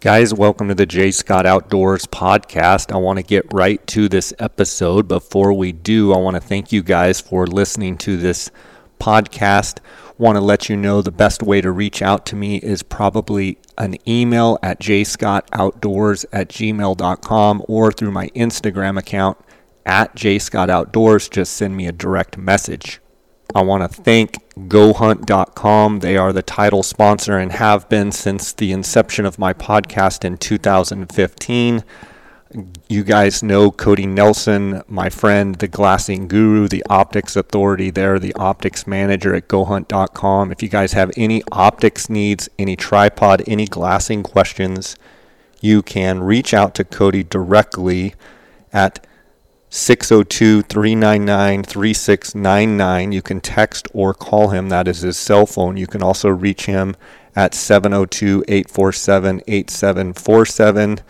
Guys, welcome to the Jay Scott Outdoors podcast. I want to get right to this episode. Before we do, I want to thank you guys for listening to this podcast. Want to let you know the best way to reach out to me is probably an email at jayscottoutdoors at gmail.com or through my Instagram account at JayScottOutdoors. Just send me a direct message. I want to thank GoHunt.com. They are the title sponsor and have been since the inception of my podcast in 2015. You guys know Cody Nelson, my friend, the glassing guru, the optics authority there, the optics manager at GoHunt.com. If you guys have any optics needs, any tripod, any glassing questions, you can reach out to Cody directly at 602 399 3699. You can text or call him. That is his cell phone. You can also reach him at 702 847 8747.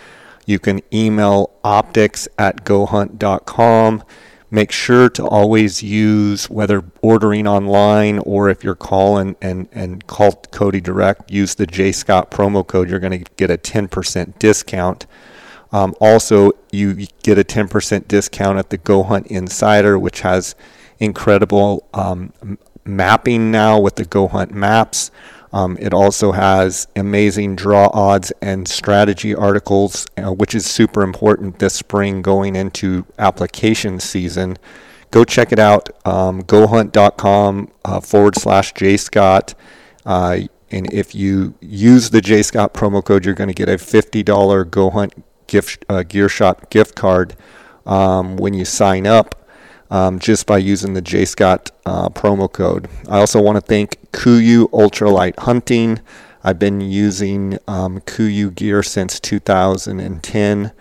You can email optics at gohunt.com. Make sure to always use, whether ordering online or if you're calling and, and call Cody direct, use the JayScott promo code. You're going to get a 10% discount. Um, also, you get a 10% discount at the Go Hunt Insider, which has incredible um, mapping now with the Go Hunt maps. Um, it also has amazing draw odds and strategy articles, uh, which is super important this spring going into application season. Go check it out, um, gohunt.com uh, forward slash jayscott. Uh, and if you use the JayScott promo code, you're going to get a $50 Go Hunt gift uh, gear shop gift card um, when you sign up um, just by using the JayScott uh, promo code. I also want to thank KUIU Ultralight Hunting. I've been using um, KUIU gear since 2010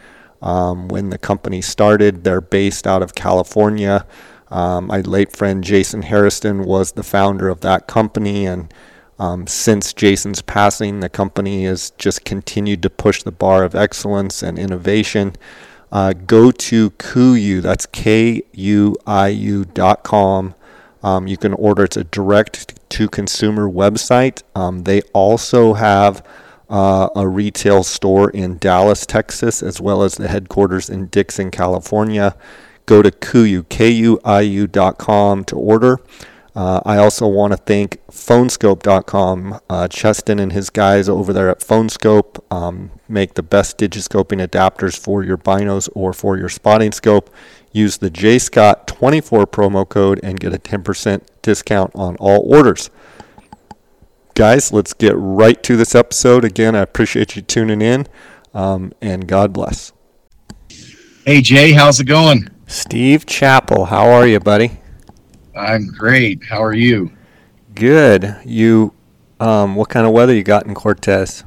um, when the company started. They're based out of California. Um, my late friend Jason Hairston was the founder of that company, and um, since Jason's passing, the company has just continued to push the bar of excellence and innovation. Uh, go to KUIU, that's K U I U dot com. Um, you can order, it's a direct to consumer website. Um, they also have uh, a retail store in Dallas, Texas, as well as the headquarters in Dixon, California. Go to KUIU, K-U-I-U dot com to order. Uh, I also want to thank Phoneskope.com. Uh, Cheston and his guys over there at Phoneskope um, make the best digiscoping adapters for your binos or for your spotting scope. Use the jayscott24 promo code and get a 10% discount on all orders. Guys, let's get right to this episode. Again, I appreciate you tuning in um, and God bless. Hey, Jay, how's it going? Steve Chappell, how are you, buddy? I'm great. How are you? Good. You, um, what kind of weather you got in Cortez?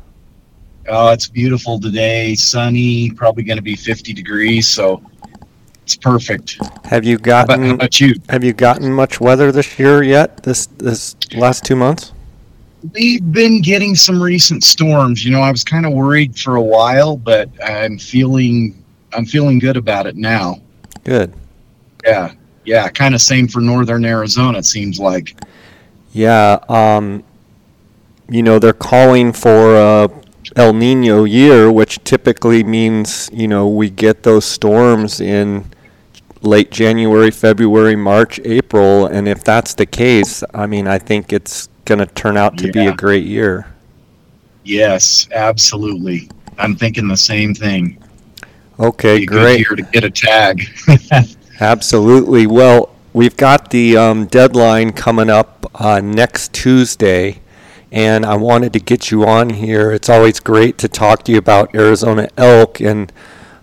Oh, it's beautiful today. Sunny. Probably going to be 50 degrees, so it's perfect. Have you gotten? How about, you? Have you gotten much weather this year yet? This this last two months? We've been getting some recent storms. You know, I was kind of worried for a while, but I'm feeling I'm feeling good about it now. Good. Yeah yeah, kind of same for northern Arizona. It seems like. Yeah, um, you know they're calling for a El Nino year, which typically means you know we get those storms in late January, February, March, April, and if that's the case, I mean I think it's going to turn out to yeah. be a great year. Yes, absolutely. I'm thinking the same thing. Okay, great. year to get a tag. Absolutely. Well, we've got the um, deadline coming up uh, next Tuesday, and I wanted to get you on here. It's always great to talk to you about Arizona elk, and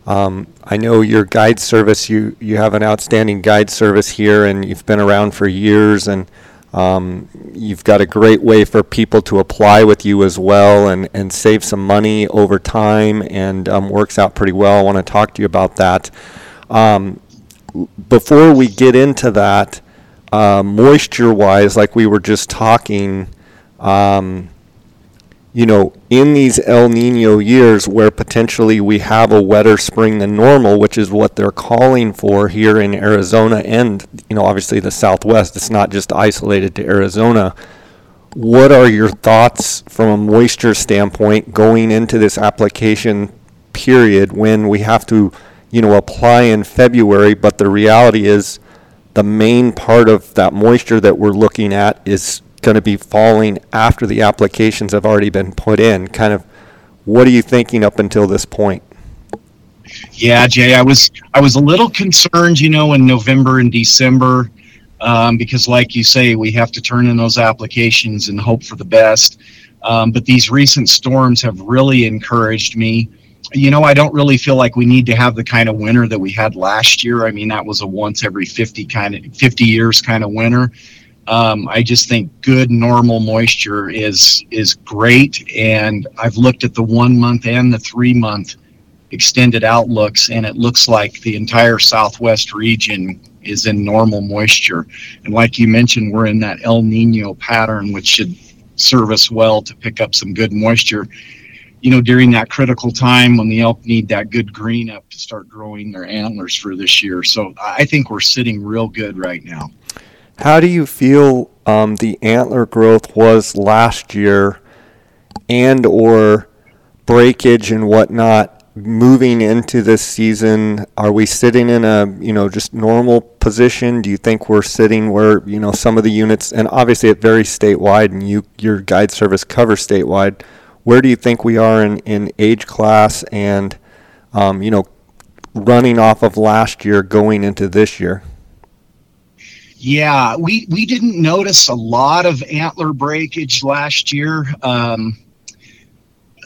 um, I know your guide service. You you have an outstanding guide service here, and you've been around for years, and um, you've got a great way for people to apply with you as well, and and save some money over time, and um, works out pretty well. I want to talk to you about that. Um, before we get into that, uh, moisture wise, like we were just talking, um, you know, in these El Nino years where potentially we have a wetter spring than normal, which is what they're calling for here in Arizona and, you know, obviously the Southwest, it's not just isolated to Arizona. what are your thoughts from a moisture standpoint going into this application period when we have to, you know, apply in February, but the reality is the main part of that moisture that we're looking at is going to be falling after the applications have already been put in. Kind of, what are you thinking up until this point? Yeah, Jay, I was I was a little concerned, you know, in November and December, um, because, like you say, we have to turn in those applications and hope for the best. Um, but these recent storms have really encouraged me. You know, I don't really feel like we need to have the kind of winter that we had last year. I mean, that was a once every 50 kind of 50 years kind of winter. Um, I just think good normal moisture is is great, and I've looked at the one month and the three month extended outlooks, and it looks like the entire southwest region is in normal moisture. And like you mentioned, we're in that El Nino pattern, which should serve us well to pick up some good moisture. You know, during that critical time when the elk need that good green up to start growing their antlers for this year. So I think we're sitting real good right now. How do you feel um, the antler growth was last year, and or breakage and whatnot moving into this season? Are we sitting in a you know just normal position? Do you think we're sitting where you know some of the units, and obviously it varies statewide, and you your guide service covers statewide. Where do you think we are in, in age class and um, you know running off of last year going into this year? Yeah, we we didn't notice a lot of antler breakage last year. Um,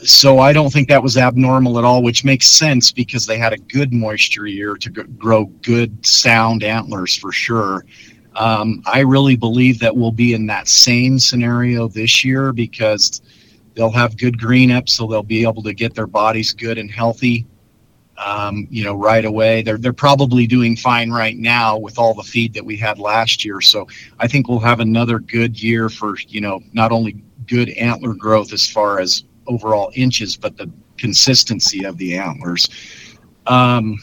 so I don't think that was abnormal at all, which makes sense because they had a good moisture year to grow good sound antlers for sure. Um, I really believe that we'll be in that same scenario this year because they'll have good green up, so they'll be able to get their bodies good and healthy. Um, you know, right away. They're they're probably doing fine right now with all the feed that we had last year. So I think we'll have another good year for you know not only good antler growth as far as overall inches, but the consistency of the antlers. Um,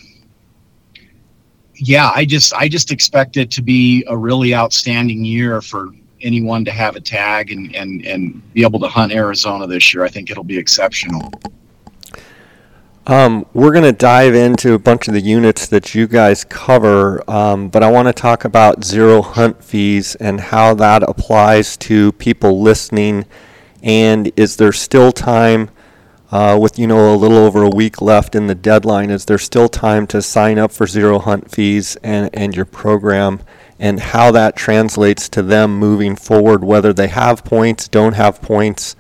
yeah, I just I just expect it to be a really outstanding year for anyone to have a tag and and and be able to hunt Arizona this year. I think it'll be exceptional. Um, we're going to dive into a bunch of the units that you guys cover, um, but I want to talk about zero hunt fees and how that applies to people listening and is there still time, uh, with you know a little over a week left in the deadline, is there still time to sign up for zero hunt fees and, and your program, and how that translates to them moving forward, whether they have points, don't have points,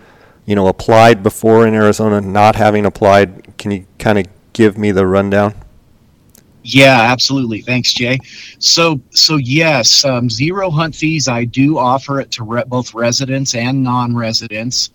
you know, applied before in Arizona, not having applied? Can you kind of give me the rundown? Yeah, absolutely. Thanks, Jay. So, so yes, um, zero hunt fees. I do offer it to re- both residents and non-residents.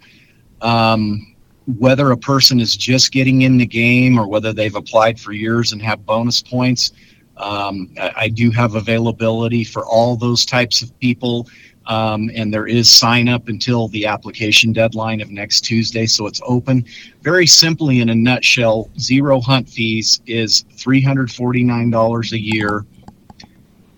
Um, whether a person is just getting in the game or whether they've applied for years and have bonus points, um, I, I, do have availability for all those types of people. Um, and there is sign up until the application deadline of next Tuesday, so it's open. Very simply, in a nutshell, zero hunt fees is $349 a year.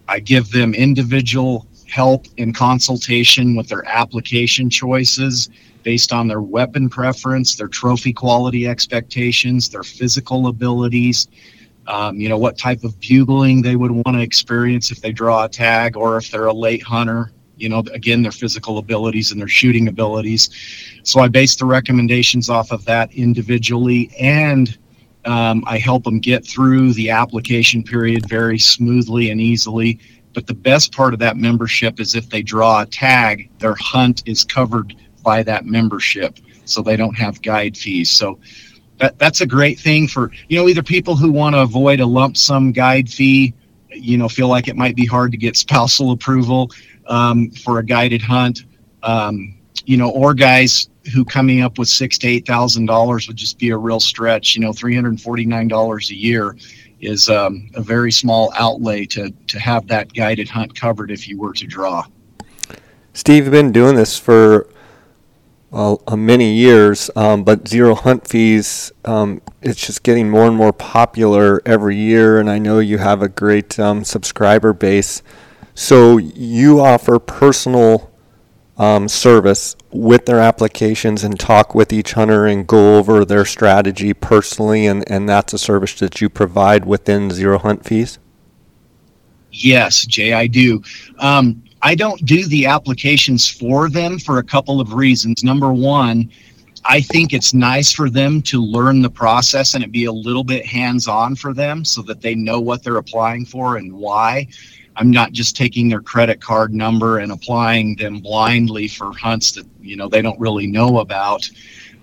I give them individual help and consultation with their application choices based on their weapon preference, their trophy quality expectations, their physical abilities. Um, you know, what type of bugling they would want to experience if they draw a tag or if they're a late hunter. You know again their physical abilities and their shooting abilities. So i base the recommendations off of that individually and um, i help them get through the application period very smoothly and easily. But the best part of that membership is if they draw a tag their hunt is covered by that membership so they don't have guide fees. So that, that's a great thing for you know either people who want to avoid a lump sum guide fee you know feel like it might be hard to get spousal approval um, for a guided hunt. Um, you know, or guys who coming up with six to eight thousand dollars would just be a real stretch. You know, three hundred forty nine dollars a year is um, a very small outlay to to have that guided hunt covered if you were to draw. Steve, you've been doing this for uh, many years, um, but zero hunt fees, um, it's just getting more and more popular every year. And I know you have a great um, subscriber base. So you offer personal um, service with their applications and talk with each hunter and go over their strategy personally, and, and that's a service that you provide within Zero Hunt fees? Yes, Jay, I do. Um, I don't do the applications for them for a couple of reasons. Number one, I think it's nice for them to learn the process and it be a little bit hands on for them so that they know what they're applying for and why. I'm not just taking their credit card number and applying them blindly for hunts that you know they don't really know about.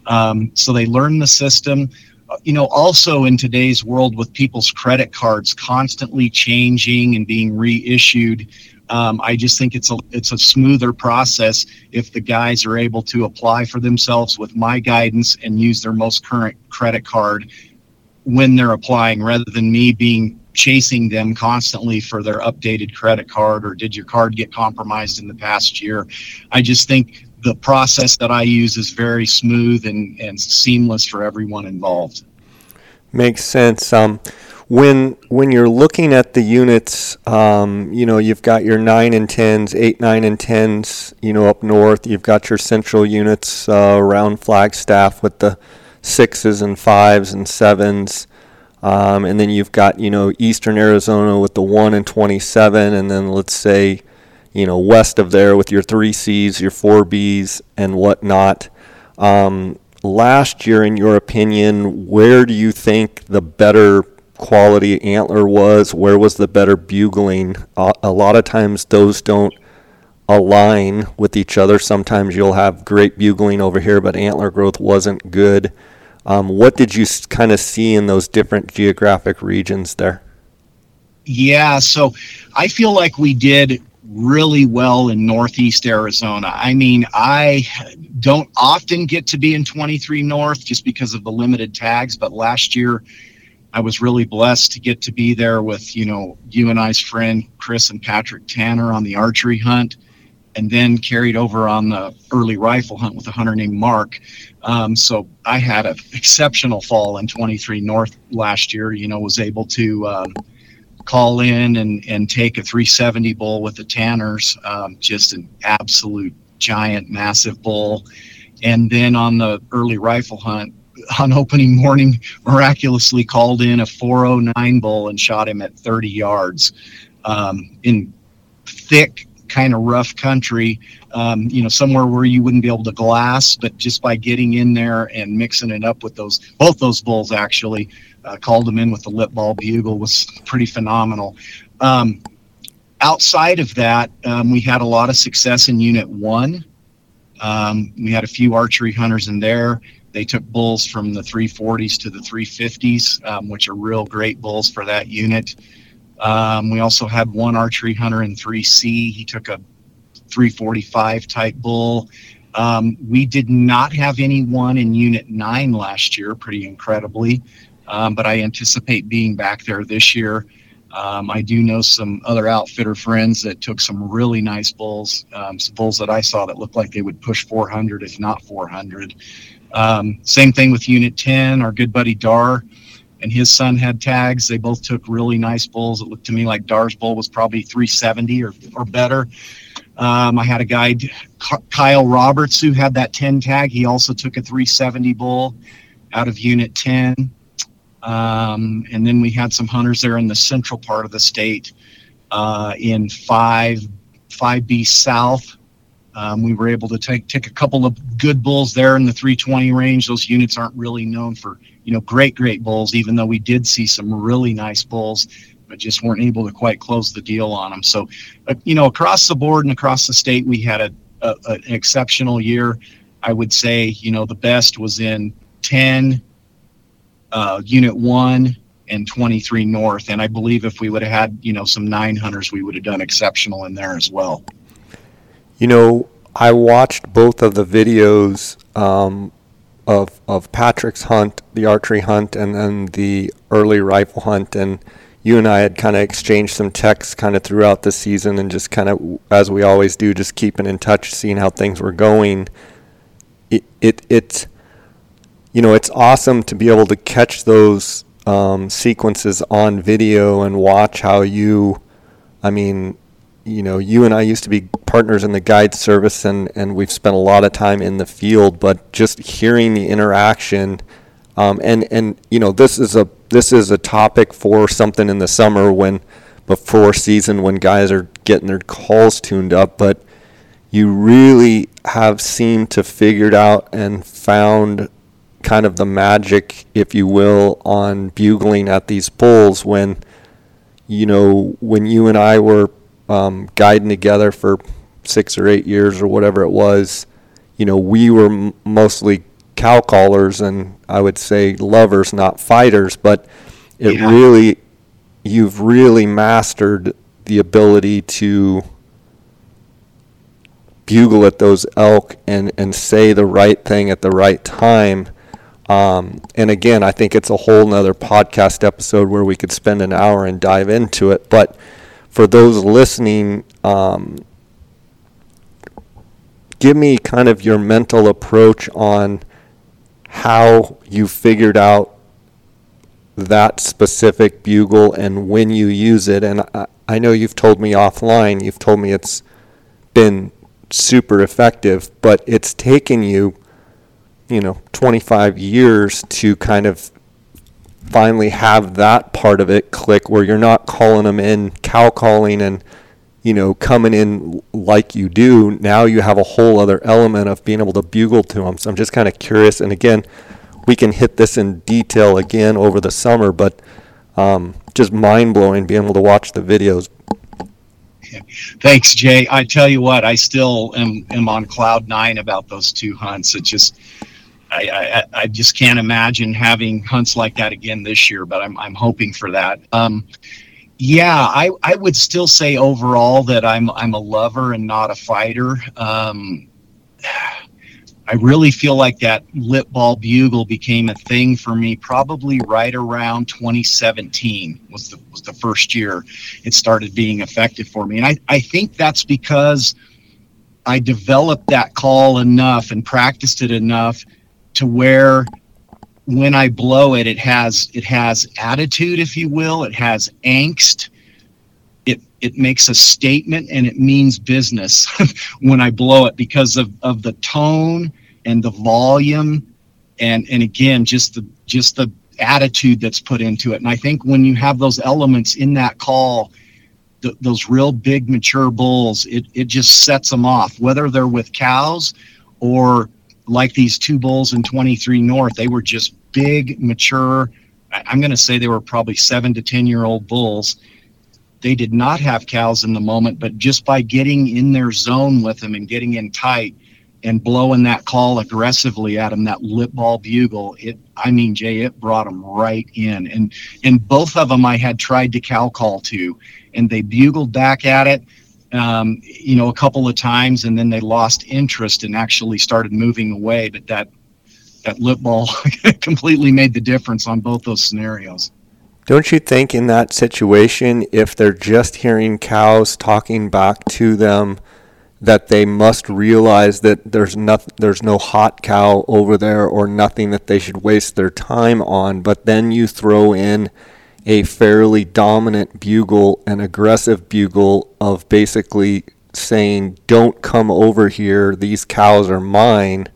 Um, so they learn the system. Uh, you know, also in today's world with people's credit cards constantly changing and being reissued, um, I just think it's a it's a smoother process if the guys are able to apply for themselves with my guidance and use their most current credit card when they're applying, rather than me being chasing them constantly for their updated credit card or did your card get compromised in the past year. I just think the process that I use is very smooth and, and seamless for everyone involved. Makes sense. Um, when when you're looking at the units, um, you know you've got your nine and tens, eight, nine, and tens. You know up north, you've got your central units uh, around Flagstaff with the sixes and fives and sevens. Um, and then you've got, you know, eastern Arizona with the 1 and 27, and then let's say, you know, west of there with your 3Cs, your 4Bs, and whatnot. Um, last year, in your opinion, where do you think the better quality antler was? Where was the better bugling? Uh, a lot of times those don't align with each other. Sometimes you'll have great bugling over here, but antler growth wasn't good. Um, what did you kind of see in those different geographic regions there? Yeah, so I feel like we did really well in Northeast Arizona. I mean, I don't often get to be in 23 North just because of the limited tags, but last year I was really blessed to get to be there with, you know, you and I's friend Chris and Patrick Tanner on the archery hunt and then carried over on the early rifle hunt with a hunter named Mark. Um, so I had an exceptional fall in 23 North last year. You know, was able to um, call in and and take a 370 bull with the Tanners, um, just an absolute giant, massive bull. And then on the early rifle hunt, on opening morning, miraculously called in a 409 bull and shot him at 30 yards um, in thick kind of rough country, um, you know, somewhere where you wouldn't be able to glass, but just by getting in there and mixing it up with those, both those bulls actually, uh, called them in with the lip ball bugle was pretty phenomenal. Um, outside of that, um, we had a lot of success in Unit 1. Um, we had a few archery hunters in there. They took bulls from the 340s to the 350s, um, which are real great bulls for that unit. Um, we also had one archery hunter in 3C. He took a 345 type bull. Um, we did not have anyone in Unit 9 last year, pretty incredibly, um, but I anticipate being back there this year. Um, I do know some other outfitter friends that took some really nice bulls, um, some bulls that I saw that looked like they would push 400, if not 400. Um, same thing with Unit 10. Our good buddy Dar and his son had tags. They both took really nice bulls. It looked to me like Dar's bull was probably 370 or, or better. Um, I had a guy, Kyle Roberts, who had that 10 tag. He also took a 370 bull out of Unit 10. Um, and then we had some hunters there in the central part of the state uh, in 5, 5B South. Um, we were able to take take a couple of good bulls there in the 320 range. Those units aren't really known for you know great great bulls, even though we did see some really nice bulls, but just weren't able to quite close the deal on them. So, uh, you know, across the board and across the state, we had a, a, an exceptional year. I would say you know the best was in 10, uh, Unit One, and 23 North, and I believe if we would have had you know some nine hunters, we would have done exceptional in there as well. You know, I watched both of the videos um, of of Patrick's hunt, the archery hunt, and then the early rifle hunt, and you and I had kind of exchanged some texts kind of throughout the season, and just kind of as we always do, just keeping in touch, seeing how things were going. It it it's you know it's awesome to be able to catch those um, sequences on video and watch how you, I mean, you know, you and I used to be partners in the guide service, and and we've spent a lot of time in the field. But just hearing the interaction, um, and and you know, this is a this is a topic for something in the summer when before season when guys are getting their calls tuned up, but you really have seemed to figured out and found kind of the magic, if you will, on bugling at these bulls when, you know, when you and I were um, guiding together for six or eight years or whatever it was, you know, we were m- mostly cow callers and I would say lovers, not fighters, but it yeah. really, you've really mastered the ability to bugle at those elk and, and say the right thing at the right time. Um, and again, I think it's a whole nother podcast episode where we could spend an hour and dive into it. But for those listening, um, give me kind of your mental approach on how you figured out that specific bugle and when you use it. And I, I know you've told me offline, you've told me it's been super effective, but it's taken you, you know, 25 years to kind of finally have that part of it click where you're not calling them in cow calling and you know coming in like you do now you have a whole other element of being able to bugle to them so i'm just kind of curious and again we can hit this in detail again over the summer but um, just mind blowing being able to watch the videos Thanks, Jay. I tell you what, I still am, am on cloud nine about those two hunts. It just, I, I, I just can't imagine having hunts like that again this year, but I'm, I'm hoping for that. Um, yeah, I, I would still say overall that I'm, I'm a lover and not a fighter. Um, I really feel like that lip ball bugle became a thing for me probably right around 2017 was the was the first year it started being effective for me. And I, I think that's because I developed that call enough and practiced it enough to where when I blow it, it has it has attitude, if you will, it has angst. It it makes a statement and it means business when I blow it because of, of the tone and the volume and and again just the just the attitude that's put into it. And I think when you have those elements in that call, th- those real big mature bulls, it, it just sets them off, whether they're with cows or like these two bulls in 23 North, they were just big, mature. I'm going to say they were probably seven to 10 year old bulls. They did not have cows in the moment, but just by getting in their zone with them and getting in tight, and blowing that call aggressively at them, that lip ball bugle, it, I mean, Jay, it brought them right in. And, and both of them I had tried to cow call to, and they bugled back at it, um, you know, a couple of times, and then they lost interest and actually started moving away. But that, that lip ball completely made the difference on both those scenarios. Don't you think in that situation, if they're just hearing cows talking back to them, that they must realize that there's nothing there's no hot cow over there or nothing that they should waste their time on but then you throw in a fairly dominant bugle an aggressive bugle of basically saying don't come over here. These cows are mine.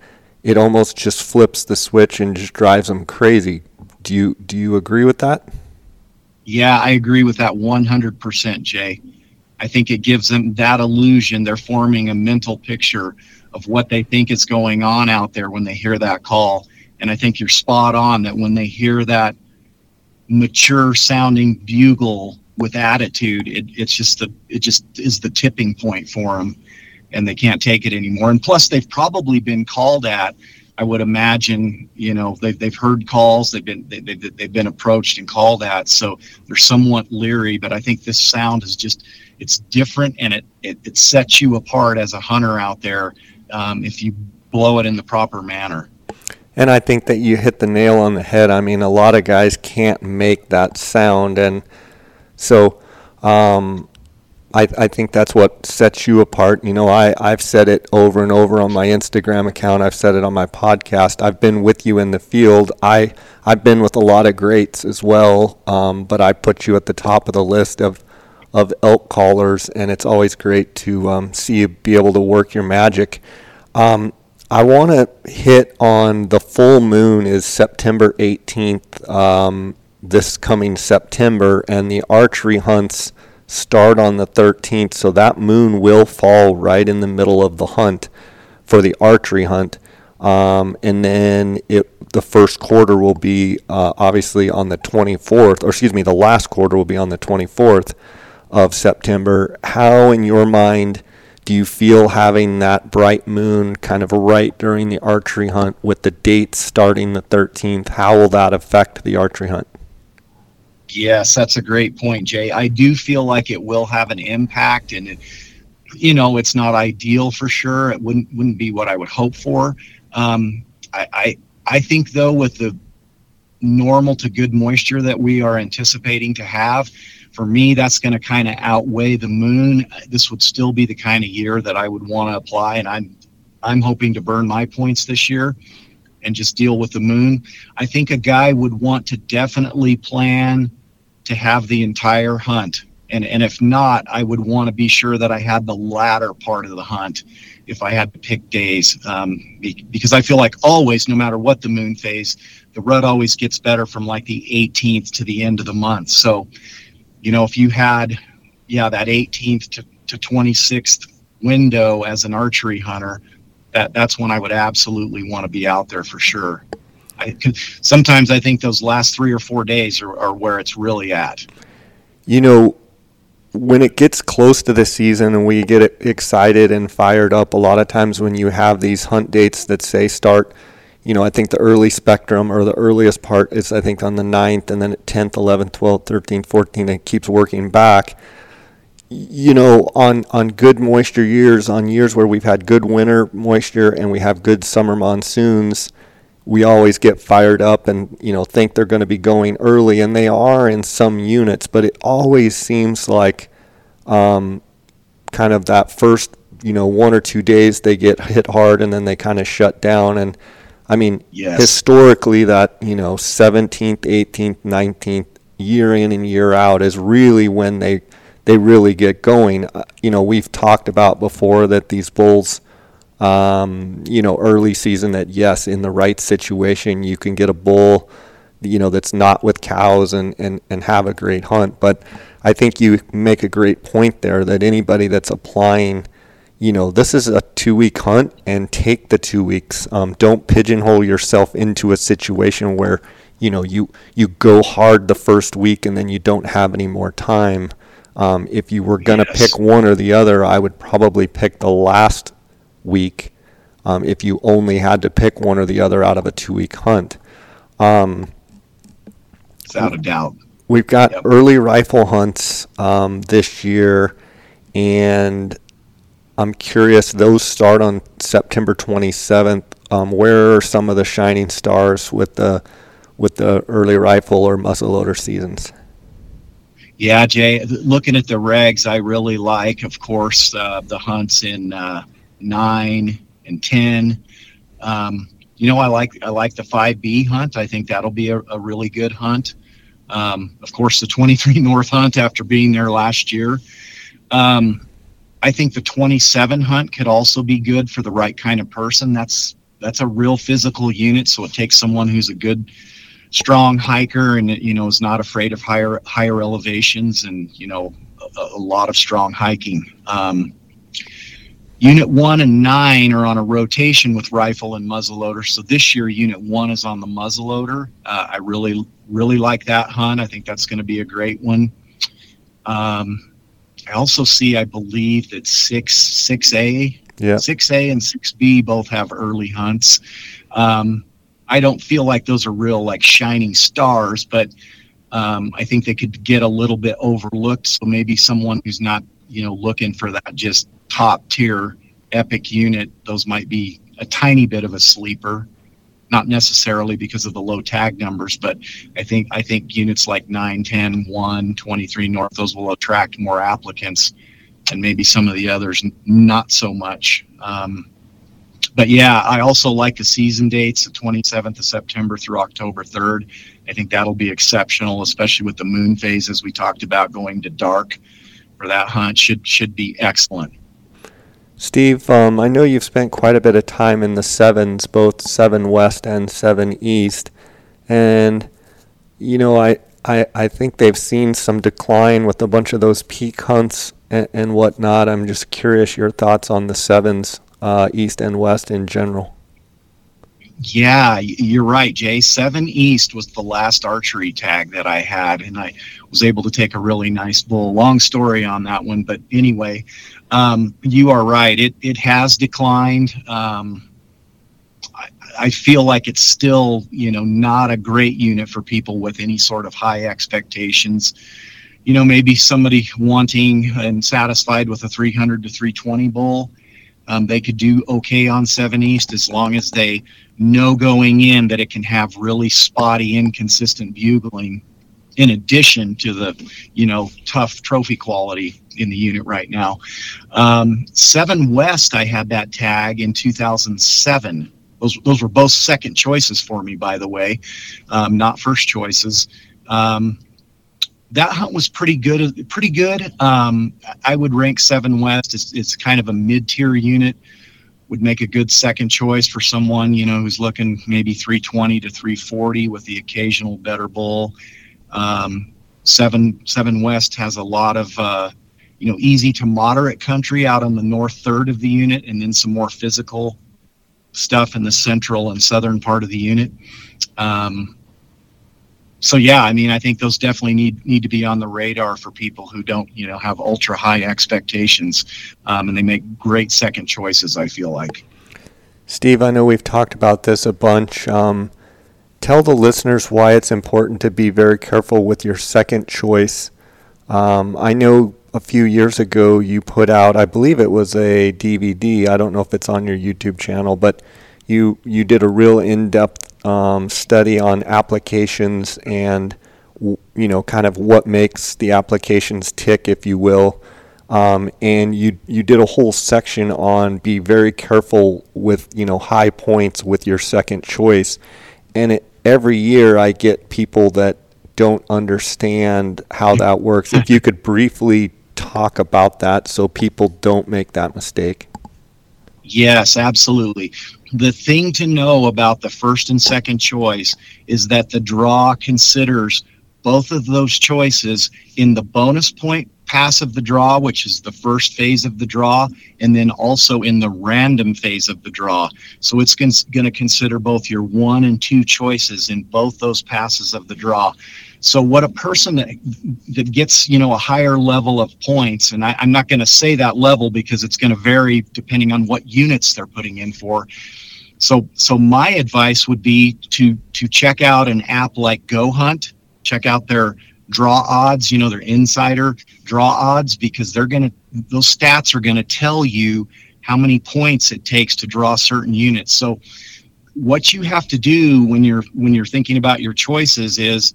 It almost just flips the switch and just drives them crazy. Do you do you agree with that? Yeah i agree with that 100% jay. I think it gives them that illusion. They're forming a mental picture of what they think is going on out there when they hear that call. And I think you're spot on that when they hear that mature sounding bugle with attitude, it, it's just the it just is the tipping point for them, and they can't take it anymore. And plus, they've probably been called at. I would imagine, you know, they've, they've heard calls, they've been they, they've, they've been approached and called at, so they're somewhat leery. But I think this sound is just it's different and it, it, it sets you apart as a hunter out there um, if you blow it in the proper manner. And I think that you hit the nail on the head. I mean, a lot of guys can't make that sound, and so um, I, I think that's what sets you apart. You know, I, I've said it over and over on my Instagram account. I've said it on my podcast. I've been with you in the field. I I've been with a lot of greats as well, um, but I put you at the top of the list of of elk callers, and it's always great to um, see you be able to work your magic. Um, I want to hit on the full moon is September 18th, um, this coming September, and the archery hunts start on the 13th, so that moon will fall right in the middle of the hunt for the archery hunt. Um, and then it the first quarter will be uh, obviously on the 24th, or excuse me, the last quarter will be on the 24th of September. How, in your mind, do you feel having that bright moon kind of right during the archery hunt with the dates starting the 13th? How will that affect the archery hunt? Yes, that's a great point, Jay. I do feel like it will have an impact, and it, you know, it's not ideal for sure. It wouldn't wouldn't be what I would hope for. Um, I, I I think though, with the normal to good moisture that we are anticipating to have, for me, that's going to kind of outweigh the moon. This would still be the kind of year that I would want to apply, and I'm I'm hoping to burn my points this year and just deal with the moon. I think a guy would want to definitely plan to have the entire hunt. And, and if not, I would want to be sure that I had the latter part of the hunt if I had to pick days. Um, because I feel like always, no matter what the moon phase, the rut always gets better from like the 18th to the end of the month. So you know, if you had, yeah, that 18th to, to 26th window as an archery hunter, that that's when I would absolutely want to be out there for sure. I, sometimes I think those last three or four days are, are where it's really at. You know, when it gets close to the season and we get excited and fired up, a lot of times when you have these hunt dates that say start – you know, I think the early spectrum or the earliest part is, I think, on the 9th and then at 10th, 11th, 12th, 13th, 14th, it keeps working back. You know, on, on good moisture years, on years where we've had good winter moisture and we have good summer monsoons, we always get fired up and, you know, think they're going to be going early, and they are in some units, but it always seems like um, kind of that first, you know, one or two days they get hit hard and then they kind of shut down. And, I mean, yes. historically, that you know, 17th, 18th, 19th, year in and year out is really when they they really get going. Uh, you know, we've talked about before that these bulls, um, you know, early season that yes, in the right situation, you can get a bull, you know, that's not with cows and and and have a great hunt. But I think you make a great point there that anybody that's applying you know, this is a two week hunt and take the two weeks. Um, don't pigeonhole yourself into a situation where, you know, you, you go hard the first week and then you don't have any more time. Um, if you were going to yes. pick one or the other, I would probably pick the last week um, if you only had to pick one or the other out of a two week hunt. Um, Without a doubt. We've got yep. early rifle hunts um, this year, and I'm curious, those start on September 27th. Um, where are some of the shining stars with the with the early rifle or muzzleloader seasons? Yeah, Jay, looking at the regs, I really like, of course, uh, the hunts in uh, nine and ten. Um, you know, I like I like the five B hunt. I think that'll be a, a really good hunt. Um, of course, the 23 North hunt after being there last year. Um, I think the 27 hunt could also be good for the right kind of person. That's that's a real physical unit, so it takes someone who's a good, strong hiker and you know is not afraid of higher higher elevations and you know a, a lot of strong hiking. Um, Unit one and nine are on a rotation with rifle and muzzleloader. So this year, Unit one is on the muzzleloader. Uh, I really, really like that hunt. I think that's going to be a great one. Um, I also see, I believe that six six A, yeah, six A and six B both have early hunts. Um, I don't feel like those are real like shining stars, but um, I think they could get a little bit overlooked. So maybe someone who's not you know looking for that just top tier epic unit, those might be a tiny bit of a sleeper not necessarily because of the low tag numbers, but I think I think units like 9, 10, 1, 23 North, those will attract more applicants, and maybe some of the others not so much. Um, but yeah, I also like the season dates, the 27th of September through October 3rd. I think that'll be exceptional, especially with the moon phase, as we talked about, going to dark. for that hunt should should be excellent. Steve, um, I know you've spent quite a bit of time in the sevens, both seven west and seven east, and you know I, I I think they've seen some decline with a bunch of those peak hunts and, and whatnot. I'm just curious your thoughts on the sevens, uh, east and west in general. Yeah, you're right, Jay. Seven East was the last archery tag that I had, and I was able to take a really nice bull. Long story on that one, but anyway, um, you are right. It it has declined. Um, I, feel like it's still, you know, not a great unit for people with any sort of high expectations. You know, maybe somebody wanting and satisfied with a 300 to 320 bull. Um, they could do okay on 7 East as long as they know going in that it can have really spotty, inconsistent bugling in addition to the, you know, tough trophy quality in the unit right now. Um, 7 West, I had that tag in 2007. Those, those were both second choices for me, by the way, um, not first choices. Um, that hunt was pretty good. Pretty good. Um, I would rank Seven West. It's, it's kind of a mid-tier unit. Would make a good second choice for someone you know who's looking maybe 320 to 340 with the occasional better bull. Um, seven Seven West has a lot of uh, you know easy to moderate country out on the north third of the unit, and then some more physical stuff in the central and southern part of the unit. Um, so yeah, I mean, I think those definitely need need to be on the radar for people who don't, you know, have ultra high expectations, um, and they make great second choices. I feel like. Steve, I know we've talked about this a bunch. Um, tell the listeners why it's important to be very careful with your second choice. Um, I know a few years ago you put out, I believe it was a DVD. I don't know if it's on your YouTube channel, but you you did a real in-depth um, study on applications and you know kind of what makes the applications tick, if you will. Um, and you you did a whole section on be very careful with you know high points with your second choice. And it, every year I get people that don't understand how that works. If you could briefly talk about that so people don't make that mistake. Yes, absolutely. The thing to know about the first and second choice is that the draw considers both of those choices in the bonus point pass of the draw, which is the first phase of the draw, and then also in the random phase of the draw. So it's going to consider both your one and two choices in both those passes of the draw. So what a person that, that gets, you know, a higher level of points, and I, I'm not going to say that level because it's going to vary depending on what units they're putting in for. So, so my advice would be to to check out an app like Go Hunt. Check out their draw odds, you know, their insider draw odds, because they're going to those stats are going to tell you how many points it takes to draw certain units. So, what you have to do when you're when you're thinking about your choices is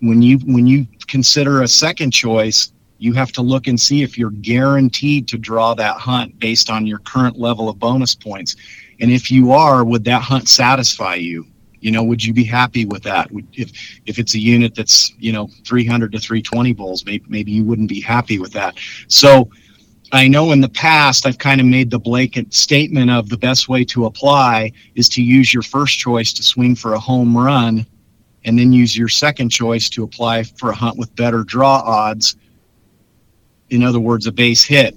when you when you consider a second choice you have to look and see if you're guaranteed to draw that hunt based on your current level of bonus points and if you are would that hunt satisfy you you know would you be happy with that if if it's a unit that's you know 300 to 320 bulls maybe, maybe you wouldn't be happy with that so I know in the past I've kind of made the blanket statement of the best way to apply is to use your first choice to swing for a home run and then use your second choice to apply for a hunt with better draw odds. In other words, a base hit.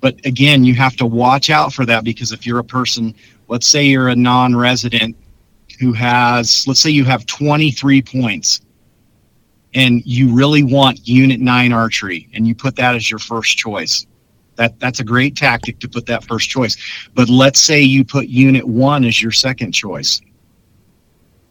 But again, you have to watch out for that because if you're a person, let's say you're a non resident who has, let's say you have 23 points and you really want unit nine archery and you put that as your first choice. That, that's a great tactic to put that first choice. But let's say you put unit one as your second choice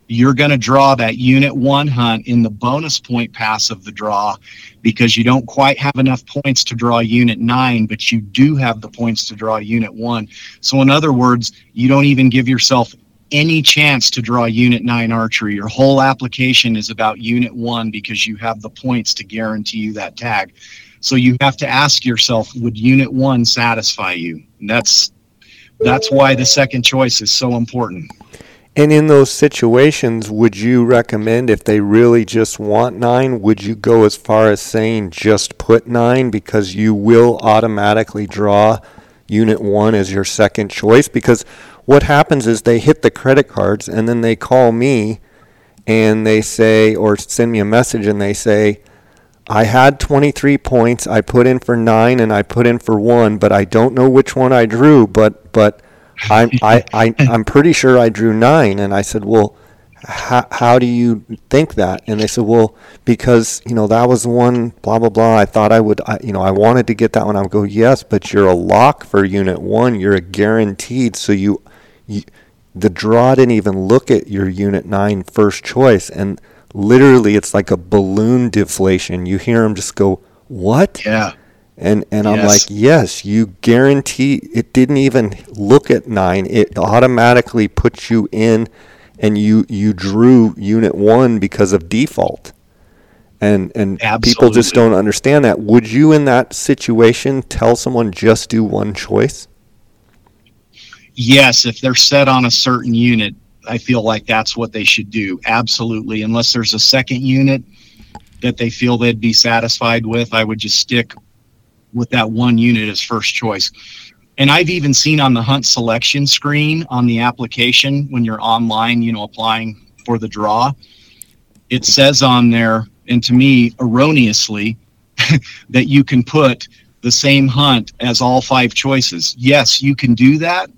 you're going to draw that unit one hunt in the bonus point pass of the draw because you don't quite have enough points to draw unit nine, but you do have the points to draw unit one. So, in other words, you don't even give yourself any chance to draw unit nine archery. Your whole application is about unit one because you have the points to guarantee you that tag. So you have to ask yourself, would unit one satisfy you? And that's that's why the second choice is so important. And in those situations, would you recommend if they really just want nine, would you go as far as saying just put nine because you will automatically draw unit one as your second choice? Because what happens is they hit the credit cards and then they call me and they say, or send me a message and they say, I had 23 points. I put in for nine and I put in for one, but I don't know which one I drew. But but I'm I, I I'm pretty sure I drew nine, and I said, well, how, how do you think that? And they said, well, because you know that was one blah blah blah. I thought I would, I, you know, I wanted to get that one. I would go, yes, but you're a lock for unit one. You're a guaranteed. So you, you the draw didn't even look at your unit nine first choice, and literally it's like a balloon deflation. You hear them just go, what? Yeah. And and yes. I'm like, yes, you guarantee it didn't even look at nine. It automatically puts you in and you you drew unit one because of default. And and Absolutely. people just don't understand that. Would you in that situation tell someone just do one choice? Yes, if they're set on a certain unit, I feel like that's what they should do. Absolutely. Unless there's a second unit that they feel they'd be satisfied with, I would just stick with that one unit as first choice. And I've even seen on the hunt selection screen on the application when you're online, you know, applying for the draw, it says on there, and to me, erroneously, that you can put the same hunt as all five choices. Yes, you can do that,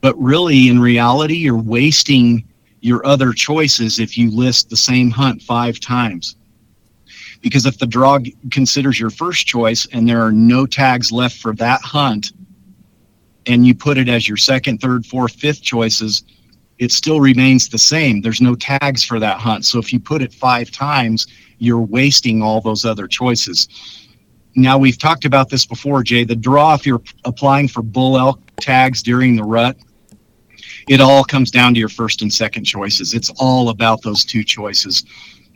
but really, in reality, you're wasting your other choices if you list the same hunt five times. Because if the draw considers your first choice and there are no tags left for that hunt, and you put it as your second, third, fourth, fifth choices, it still remains the same. There's no tags for that hunt. So if you put it five times, you're wasting all those other choices. Now, we've talked about this before, Jay. The draw, if you're applying for bull elk tags during the rut, it all comes down to your first and second choices. It's all about those two choices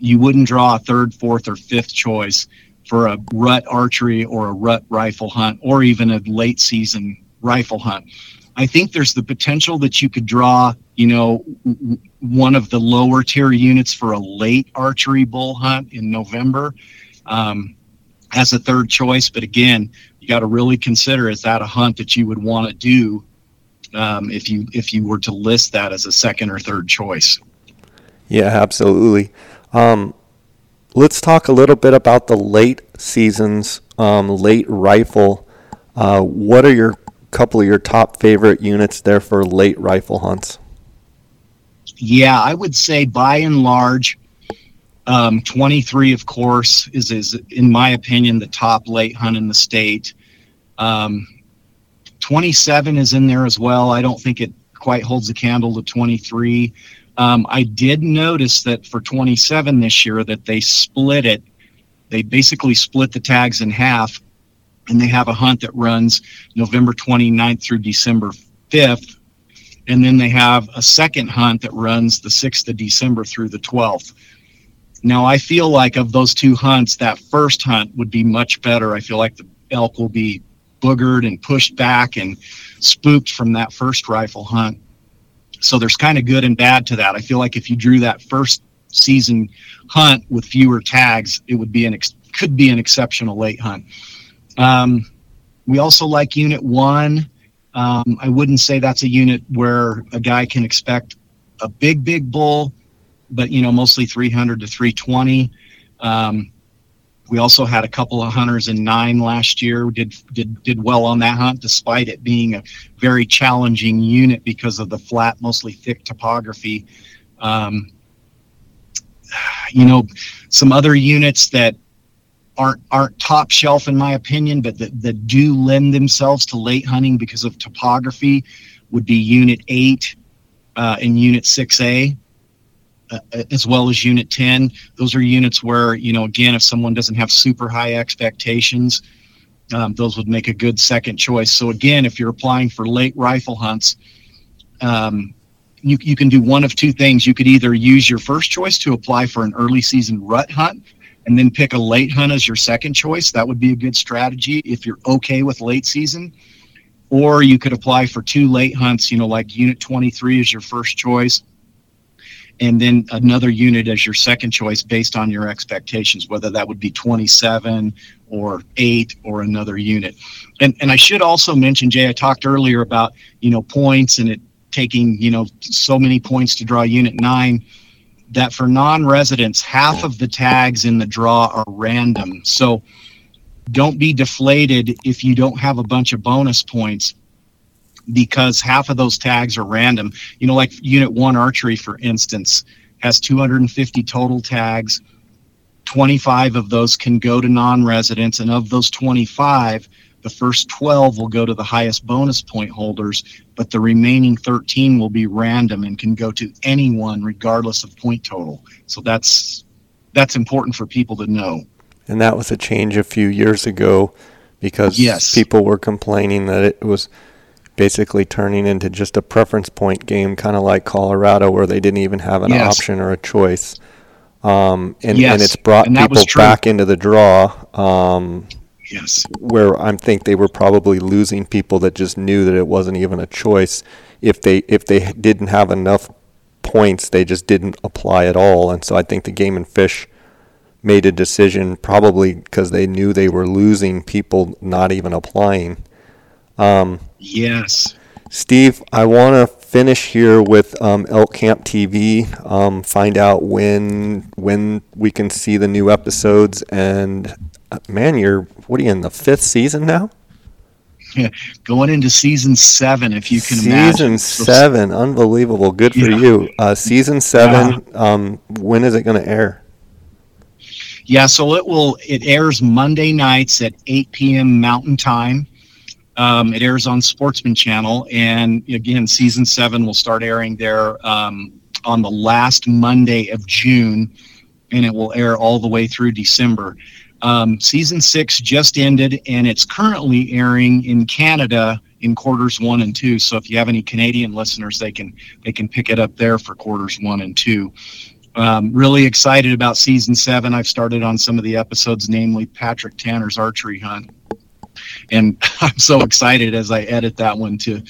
you wouldn't draw a third, fourth, or fifth choice for a rut archery or a rut rifle hunt or even a late season rifle hunt. I think there's the potential that you could draw, you know, one of the lower tier units for a late archery bull hunt in November um, as a third choice. But again, you got to really consider is that a hunt that you would want to do um, if you if you were to list that as a second or third choice. Yeah, absolutely. Um, let's talk a little bit about the late seasons, um, late rifle. Uh, what are your couple of your top favorite units there for late rifle hunts? Yeah, I would say by and large, um, 23, of course, is is in my opinion the top late hunt in the state. Um, 27 is in there as well. I don't think it quite holds a candle to 23. Um, I did notice that for 27 this year that they split it. They basically split the tags in half, and they have a hunt that runs November 29th through December 5th, and then they have a second hunt that runs the 6th of December through the 12th. Now, I feel like of those two hunts, that first hunt would be much better. I feel like the elk will be boogered and pushed back and spooked from that first rifle hunt. So there's kind of good and bad to that. I feel like if you drew that first season hunt with fewer tags, it would be an ex- could be an exceptional late hunt. Um, we also like Unit One. Um, I wouldn't say that's a unit where a guy can expect a big, big bull, but you know, mostly 300 to 320. Um, we also had a couple of hunters in nine last year. We did did did well on that hunt, despite it being a very challenging unit because of the flat, mostly thick topography. Um, you know, some other units that aren't aren't top shelf in my opinion, but that, that do lend themselves to late hunting because of topography would be Unit Eight uh, and Unit Six A. Uh, as well as unit 10 those are units where you know again if someone doesn't have super high expectations um, those would make a good second choice. So again if you're applying for late rifle hunts um, you, you can do one of two things. You could either use your first choice to apply for an early season rut hunt and then pick a late hunt as your second choice. That would be a good strategy if you're okay with late season. Or you could apply for two late hunts you know like unit 23 is your first choice and then another unit as your second choice based on your expectations, whether that would be 27 or eight or another unit. And and I should also mention, Jay, I talked earlier about you know points and it taking you know so many points to draw unit nine. That for non-residents, half of the tags in the draw are random. So don't be deflated if you don't have a bunch of bonus points because half of those tags are random. You know, like Unit 1 Archery, for instance, has 250 total tags. 25 of those can go to non residents, and of those 25, the first 12 will go to the highest bonus point holders, but the remaining 13 will be random and can go to anyone regardless of point total. So that's that's important for people to know. And that was a change a few years ago because yes. people were complaining that it was basically turning into just a preference point game, kind of like Colorado, where they didn't even have an yes. option or a choice. Um, and, yes. and it's brought and people back into the draw. Um, yes. Where I think they were probably losing people that just knew that it wasn't even a choice. If they if they didn't have enough points, they just didn't apply at all. And so I think the Game and Fish made a decision probably because they knew they were losing people not even applying. Um, yes. Steve, I want to finish here with um, Elk Camp TV. Um, find out when when we can see the new episodes. And uh, man, you're what are you in the fifth season now? Yeah, going into season seven, if you can season imagine. Season seven, unbelievable. Good for yeah. you. Uh, season seven. Yeah. Um, when is it going to air? Yeah, so it will. It airs Monday nights at 8 p.m. Mountain Time. Um, it airs on Sportsman Channel, and again, season seven will start airing there um, on the last Monday of June, and it will air all the way through December. Um, season six just ended, and it's currently airing in Canada in quarters one and two. So if you have any Canadian listeners, they can they can pick it up there for quarters one and two. Um, really excited about season seven. I've started on some of the episodes, namely Patrick Tanner's archery hunt and I'm so excited as I edit that one to,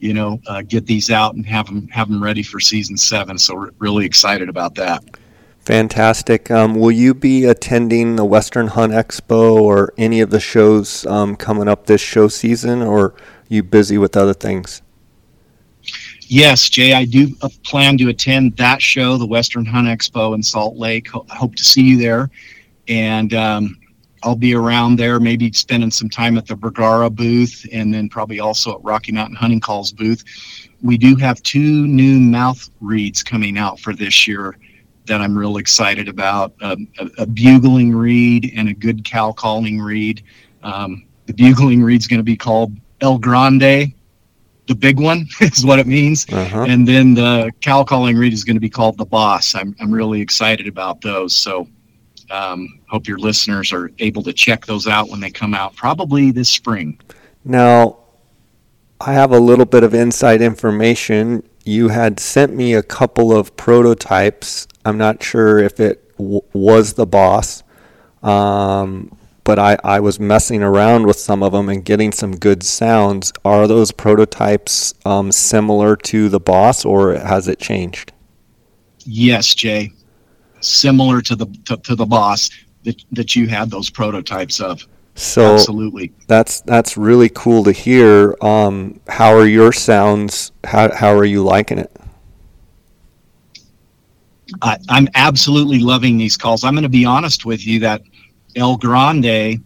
you know, uh, get these out and have them have them ready for season seven. So we're really excited about that. Fantastic. Um, will you be attending the Western Hunt Expo or any of the shows um, coming up this show season, or you busy with other things? Yes, Jay, I do uh, plan to attend that show, the Western Hunt Expo in Salt Lake. I hope to see you there. And um, I'll be around there, maybe spending some time at the Bergara booth and then probably also at Rocky Mountain Hunting Calls booth. We do have two new mouth reeds coming out for this year that I'm real excited about um, a, a, bugling reed and a good cow calling reed. Um, the bugling reed's going to be called El Grande, the big one is what it means. Uh-huh. And then the cow calling reed is going to be called the boss. I'm, I'm really excited about those. So um, hope your listeners are able to check those out when they come out, probably this spring. Now, I have a little bit of inside information. You had sent me a couple of prototypes. I'm not sure if it w- was the boss, um, but I, I was messing around with some of them and getting some good sounds. Are those prototypes um, similar to the boss, or has it changed? Yes, Jay similar to the to, to the boss that, that you had those prototypes of. So absolutely, that's that's really cool to hear. Um, how are your sounds? How how are you liking it? I, I'm absolutely loving these calls. I'm going to be honest with you that El Grande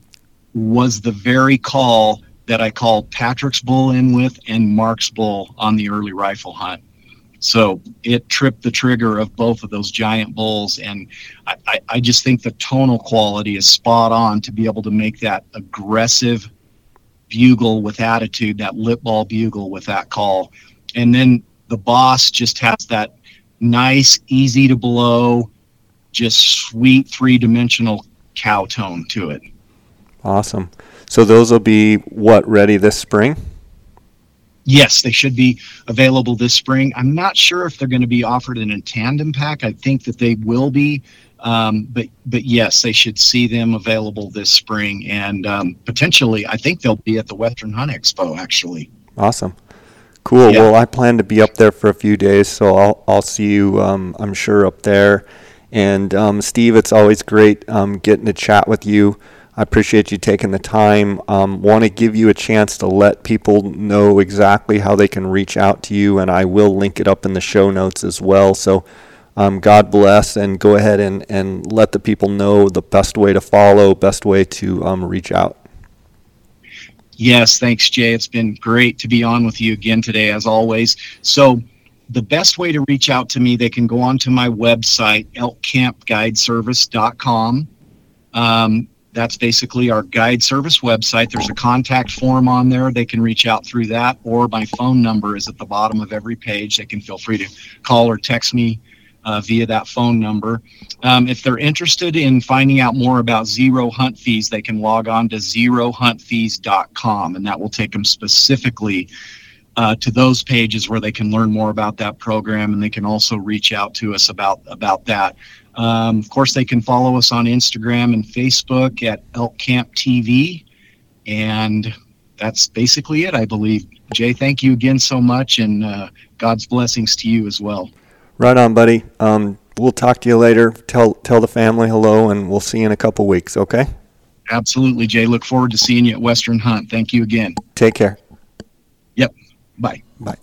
was the very call that I called Patrick's bull in with and Mark's bull on the early rifle hunt. So it tripped the trigger of both of those giant bulls. And I, I, I just think the tonal quality is spot on to be able to make that aggressive bugle with attitude, that lip ball bugle with that call. And then the boss just has that nice, easy to blow, just sweet three dimensional cow tone to it. Awesome. So those will be what ready this spring? Yes, they should be available this spring. I'm not sure if they're going to be offered in a tandem pack. I think that they will be, um, but but yes, they should see them available this spring, and um, potentially, I think they'll be at the Western Hunt Expo. Actually, awesome, Cool. Yeah. Well, I plan to be up there for a few days, so I'll I'll see you. Um, I'm sure up there. And um, Steve, it's always great um, getting to chat with you. I appreciate you taking the time. Um, Want to give you a chance to let people know exactly how they can reach out to you, and I will link it up in the show notes as well. So, um, God bless, and go ahead and, and let the people know the best way to follow, best way to um, reach out. Yes, thanks, Jay. It's been great to be on with you again today, as always. So, the best way to reach out to me, they can go onto my website, elkcampguideservice.com. Um, that's basically our guide service website. There's a contact form on there. They can reach out through that, or my phone number is at the bottom of every page. They can feel free to call or text me uh, via that phone number. Um, if they're interested in finding out more about zero hunt fees, they can log on to zerohuntfees.com, and that will take them specifically uh, to those pages where they can learn more about that program, and they can also reach out to us about about that. Um, of course, they can follow us on Instagram and Facebook at Elk Camp TV, and that's basically it, I believe. Jay, thank you again so much, and uh, God's blessings to you as well. Right on, buddy. Um, we'll talk to you later. Tell tell the family hello, and we'll see you in a couple weeks. Okay. Absolutely, Jay. Look forward to seeing you at Western Hunt. Thank you again. Take care. Yep. Bye. Bye.